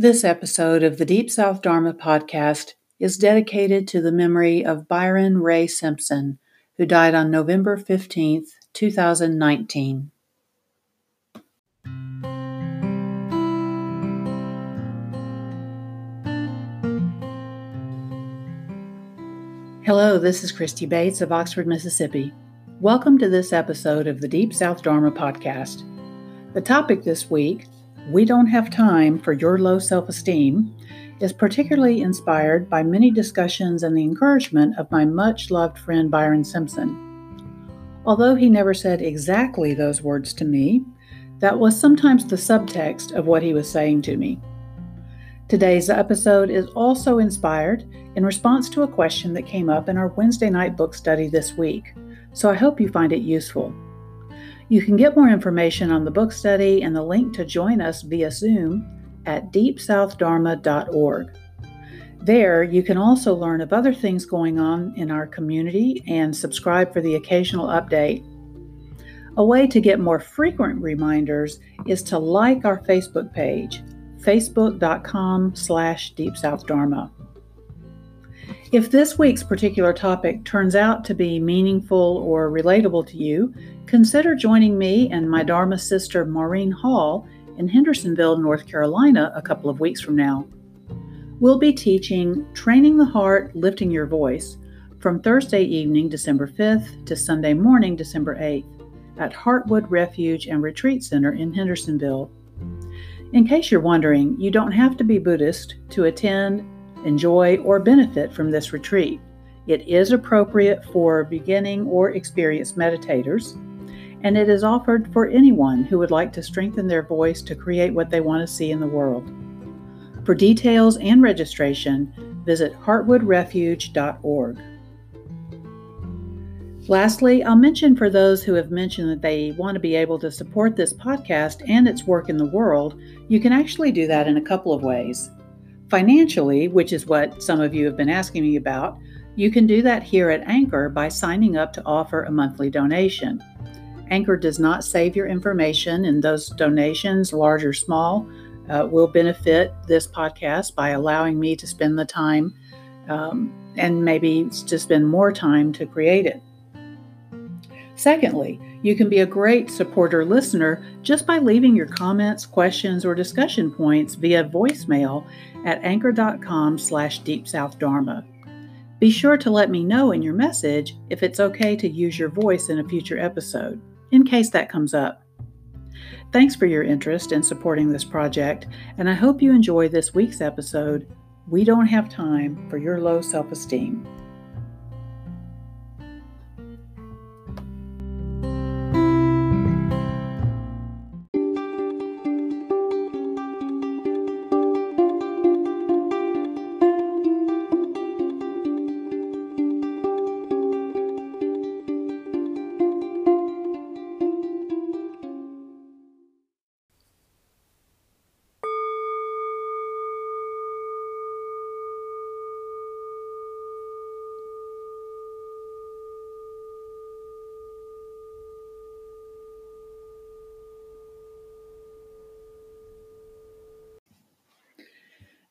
This episode of the Deep South Dharma podcast is dedicated to the memory of Byron Ray Simpson, who died on November 15th, 2019. Hello, this is Christy Bates of Oxford, Mississippi. Welcome to this episode of the Deep South Dharma podcast. The topic this week we Don't Have Time for Your Low Self Esteem is particularly inspired by many discussions and the encouragement of my much loved friend Byron Simpson. Although he never said exactly those words to me, that was sometimes the subtext of what he was saying to me. Today's episode is also inspired in response to a question that came up in our Wednesday night book study this week, so I hope you find it useful. You can get more information on the book study and the link to join us via Zoom at deepsouthdharma.org. There, you can also learn of other things going on in our community and subscribe for the occasional update. A way to get more frequent reminders is to like our Facebook page, facebook.com slash deepsouthdharma. If this week's particular topic turns out to be meaningful or relatable to you, consider joining me and my Dharma sister Maureen Hall in Hendersonville, North Carolina, a couple of weeks from now. We'll be teaching Training the Heart, Lifting Your Voice from Thursday evening, December 5th to Sunday morning, December 8th at Heartwood Refuge and Retreat Center in Hendersonville. In case you're wondering, you don't have to be Buddhist to attend enjoy, or benefit from this retreat. It is appropriate for beginning or experienced meditators, and it is offered for anyone who would like to strengthen their voice to create what they want to see in the world. For details and registration, visit heartwoodrefuge.org. Lastly, I'll mention for those who have mentioned that they want to be able to support this podcast and its work in the world, you can actually do that in a couple of ways. Financially, which is what some of you have been asking me about, you can do that here at Anchor by signing up to offer a monthly donation. Anchor does not save your information, and those donations, large or small, uh, will benefit this podcast by allowing me to spend the time um, and maybe to spend more time to create it. Secondly, you can be a great supporter listener just by leaving your comments, questions, or discussion points via voicemail at anchor.com slash deepsouthdharma. Be sure to let me know in your message if it's okay to use your voice in a future episode, in case that comes up. Thanks for your interest in supporting this project, and I hope you enjoy this week's episode We Don't Have Time for Your Low Self Esteem.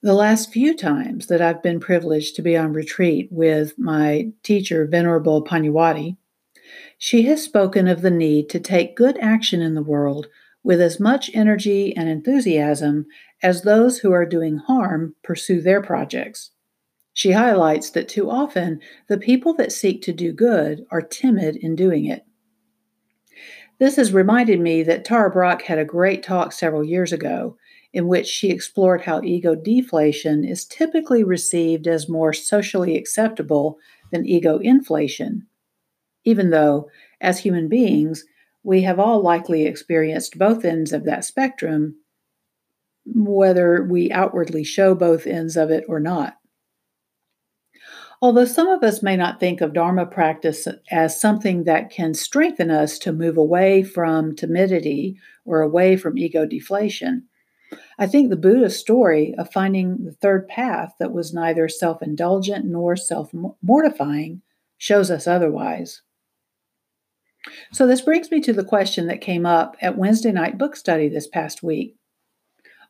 The last few times that I've been privileged to be on retreat with my teacher, Venerable Pannavati, she has spoken of the need to take good action in the world with as much energy and enthusiasm as those who are doing harm pursue their projects. She highlights that too often the people that seek to do good are timid in doing it. This has reminded me that Tara Brach had a great talk several years ago in which she explored how ego deflation is typically received as more socially acceptable than ego inflation, even though, as human beings, we have all likely experienced both ends of that spectrum, whether we outwardly show both ends of it or not. Although some of us may not think of Dharma practice as something that can strengthen us to move away from timidity or away from ego deflation, I think the Buddha's story of finding the third path that was neither self indulgent nor self mortifying shows us otherwise. So, this brings me to the question that came up at Wednesday night book study this past week.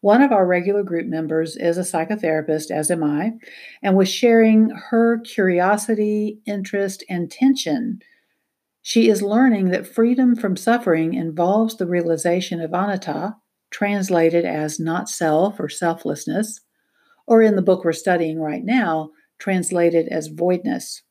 One of our regular group members is a psychotherapist, as am I, and was sharing her curiosity, interest, and tension. She is learning that freedom from suffering involves the realization of anatta, translated as not self or selflessness, or in the book we're studying right now, translated as voidness.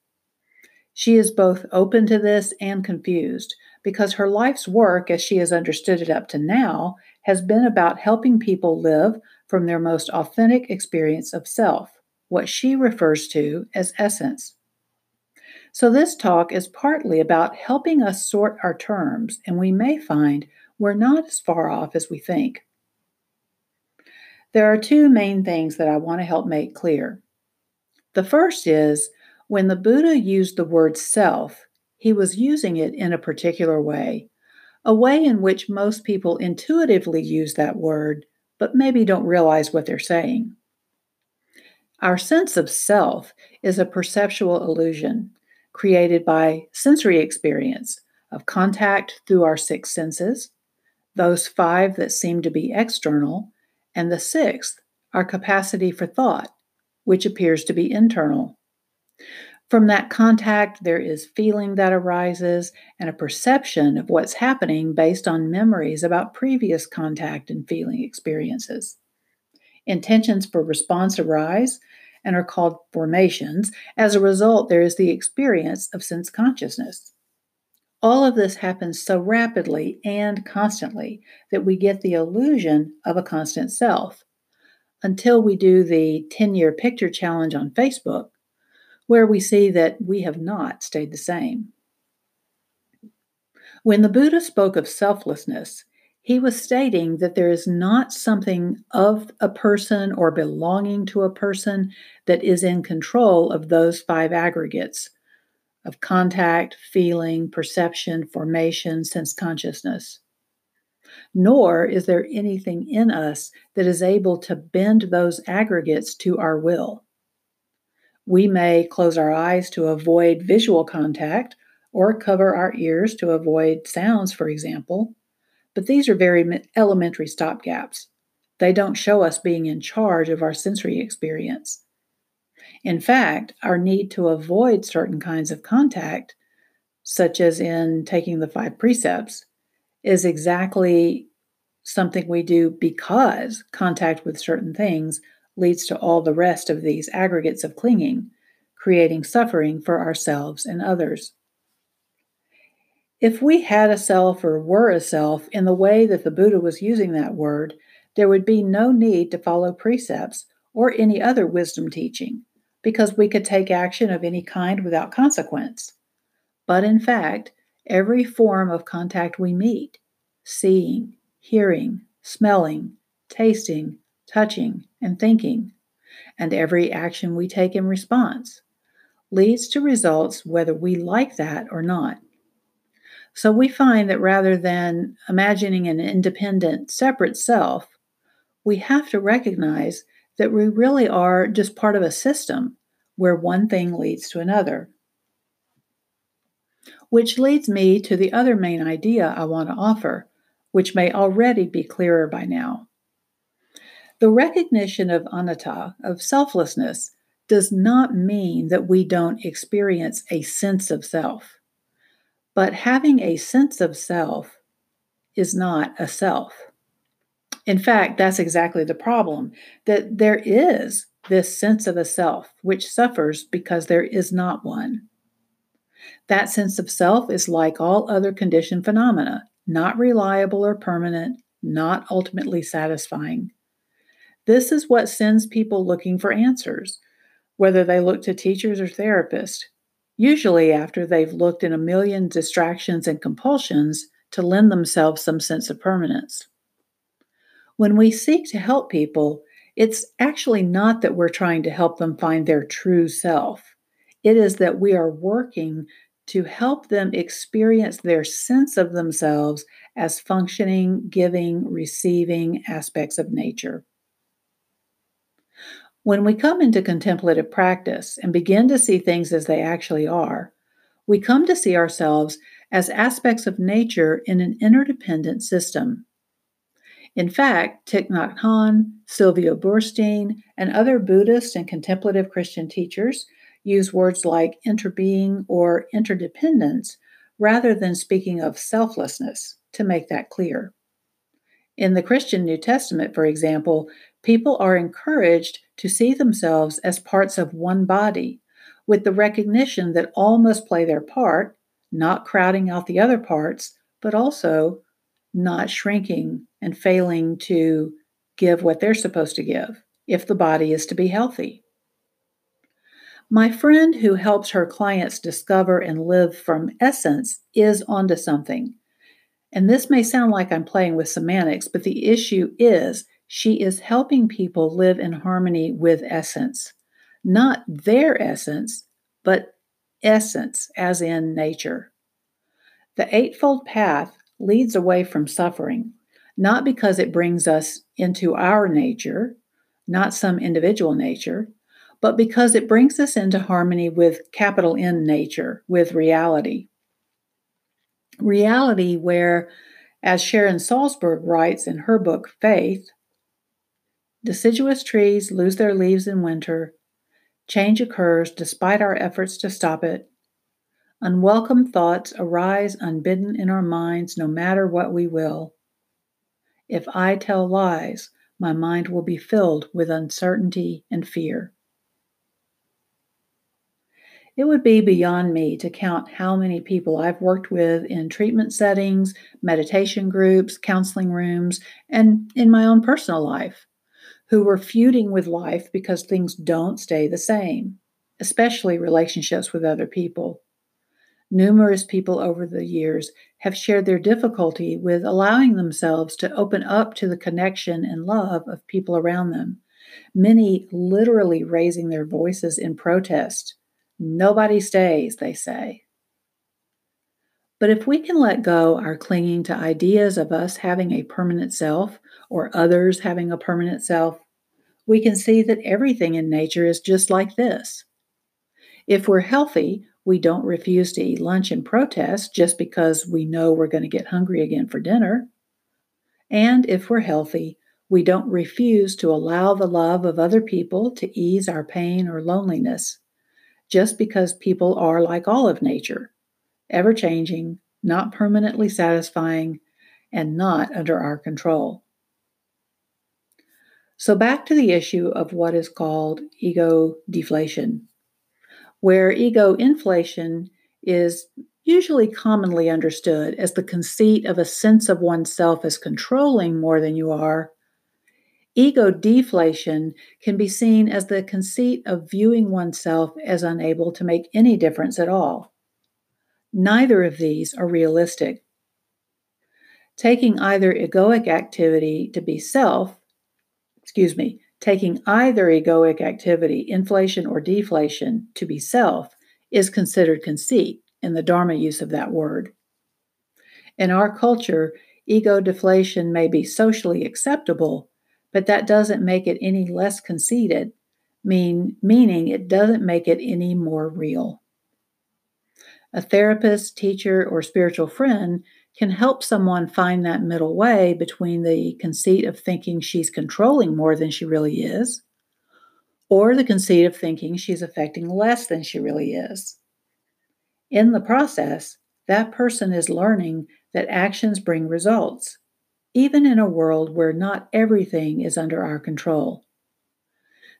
She is both open to this and confused because her life's work, as she has understood it up to now, has been about helping people live from their most authentic experience of self, what she refers to as essence. So, this talk is partly about helping us sort our terms, and we may find we're not as far off as we think. There are two main things that I want to help make clear. The first is when the Buddha used the word self, he was using it in a particular way, a way in which most people intuitively use that word, but maybe don't realize what they're saying. Our sense of self is a perceptual illusion created by sensory experience of contact through our six senses, those five that seem to be external, and the sixth, our capacity for thought, which appears to be internal. From that contact, there is feeling that arises and a perception of what's happening based on memories about previous contact and feeling experiences. Intentions for response arise and are called formations. As a result, there is the experience of sense consciousness. All of this happens so rapidly and constantly that we get the illusion of a constant self until we do the 10 year picture challenge on Facebook where we see that we have not stayed the same. When the Buddha spoke of selflessness, he was stating that there is not something of a person or belonging to a person that is in control of those five aggregates of contact, feeling, perception, formation, sense consciousness. Nor is there anything in us that is able to bend those aggregates to our will. We may close our eyes to avoid visual contact or cover our ears to avoid sounds, for example, but these are very elementary stopgaps. They don't show us being in charge of our sensory experience. In fact, our need to avoid certain kinds of contact, such as in taking the five precepts, is exactly something we do because contact with certain things leads to all the rest of these aggregates of clinging, creating suffering for ourselves and others. If we had a self or were a self in the way that the Buddha was using that word, there would be no need to follow precepts or any other wisdom teaching, because we could take action of any kind without consequence. But in fact, every form of contact we meet seeing, hearing, smelling, tasting, touching, and thinking, and every action we take in response leads to results whether we like that or not. So we find that rather than imagining an independent, separate self, we have to recognize that we really are just part of a system where one thing leads to another. Which leads me to the other main idea I want to offer, which may already be clearer by now. The recognition of anatta, of selflessness, does not mean that we don't experience a sense of self. But having a sense of self is not a self. In fact, that's exactly the problem that there is this sense of a self which suffers because there is not one. That sense of self is like all other conditioned phenomena, not reliable or permanent, not ultimately satisfying. This is what sends people looking for answers, whether they look to teachers or therapists, usually after they've looked in a million distractions and compulsions to lend themselves some sense of permanence. When we seek to help people, it's actually not that we're trying to help them find their true self. It is that we are working to help them experience their sense of themselves as functioning, giving, receiving aspects of nature. When we come into contemplative practice and begin to see things as they actually are, we come to see ourselves as aspects of nature in an interdependent system. In fact, Thich Nhat Hanh, Sylvia Boorstein, and other Buddhist and contemplative Christian teachers use words like interbeing or interdependence rather than speaking of selflessness to make that clear. In the Christian New Testament, for example, people are encouraged to see themselves as parts of one body, with the recognition that all must play their part, not crowding out the other parts, but also not shrinking and failing to give what they're supposed to give if the body is to be healthy. My friend who helps her clients discover and live from essence is onto something. And this may sound like I'm playing with semantics, but the issue is she is helping people live in harmony with essence. Not their essence, but essence, as in nature. The Eightfold Path leads away from suffering, not because it brings us into our nature, not some individual nature, but because it brings us into harmony with capital N nature, with reality. Reality, where, as Sharon Salzberg writes in her book Faith, deciduous trees lose their leaves in winter, change occurs despite our efforts to stop it. Unwelcome thoughts arise unbidden in our minds no matter what we will. If I tell lies, my mind will be filled with uncertainty and fear. It would be beyond me to count how many people I've worked with in treatment settings, meditation groups, counseling rooms, and in my own personal life who were feuding with life because things don't stay the same, especially relationships with other people. Numerous people over the years have shared their difficulty with allowing themselves to open up to the connection and love of people around them, many literally raising their voices in protest Nobody stays, they say. But if we can let go our clinging to ideas of us having a permanent self or others having a permanent self, we can see that everything in nature is just like this. If we're healthy, we don't refuse to eat lunch in protest just because we know we're going to get hungry again for dinner. And if we're healthy, we don't refuse to allow the love of other people to ease our pain or loneliness just because people are like all of nature, ever changing, not permanently satisfying, and not under our control. So, back to the issue of what is called ego deflation, where ego inflation is usually commonly understood as the conceit of a sense of oneself as controlling more than you are Ego deflation can be seen as the conceit of viewing oneself as unable to make any difference at all. Neither of these are realistic. Taking either egoic activity to be self, excuse me, taking either egoic activity, inflation or deflation, to be self is considered conceit in the Dharma use of that word. In our culture, ego deflation may be socially acceptable, but that doesn't make it any less conceited, mean, meaning it doesn't make it any more real. A therapist, teacher, or spiritual friend can help someone find that middle way between the conceit of thinking she's controlling more than she really is, or the conceit of thinking she's affecting less than she really is. In the process, that person is learning that actions bring results even in a world where not everything is under our control.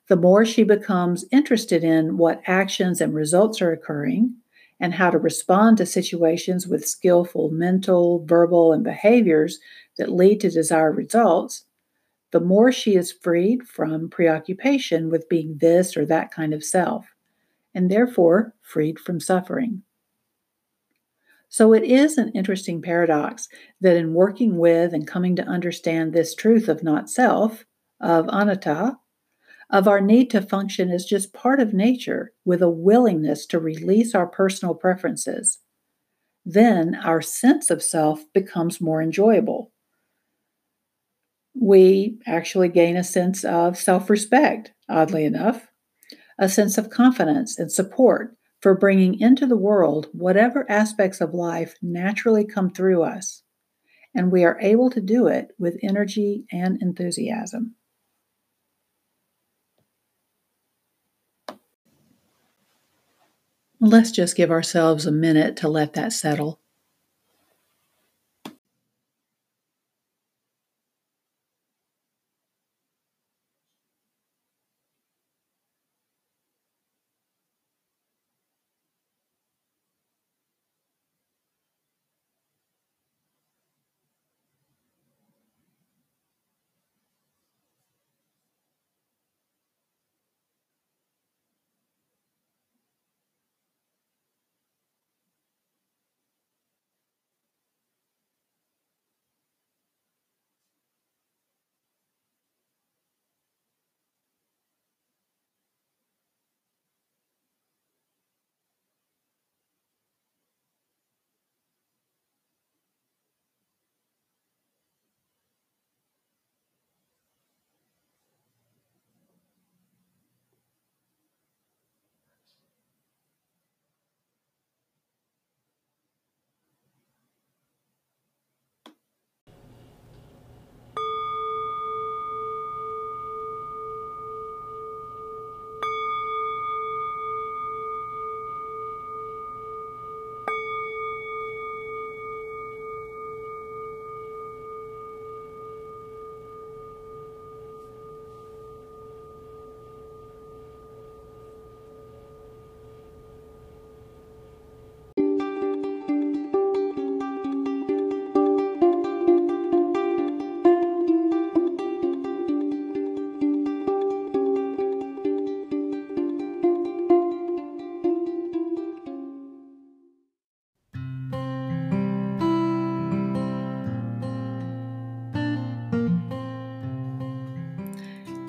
The more she becomes interested in what actions and results are occurring and how to respond to situations with skillful mental, verbal, and behaviors that lead to desired results, the more she is freed from preoccupation with being this or that kind of self, and therefore freed from suffering. So it is an interesting paradox that in working with and coming to understand this truth of not self, of anatta, of our need to function as just part of nature with a willingness to release our personal preferences, then our sense of self becomes more enjoyable. We actually gain a sense of self respect, oddly enough, a sense of confidence and support for bringing into the world whatever aspects of life naturally come through us, and we are able to do it with energy and enthusiasm. Let's just give ourselves a minute to let that settle.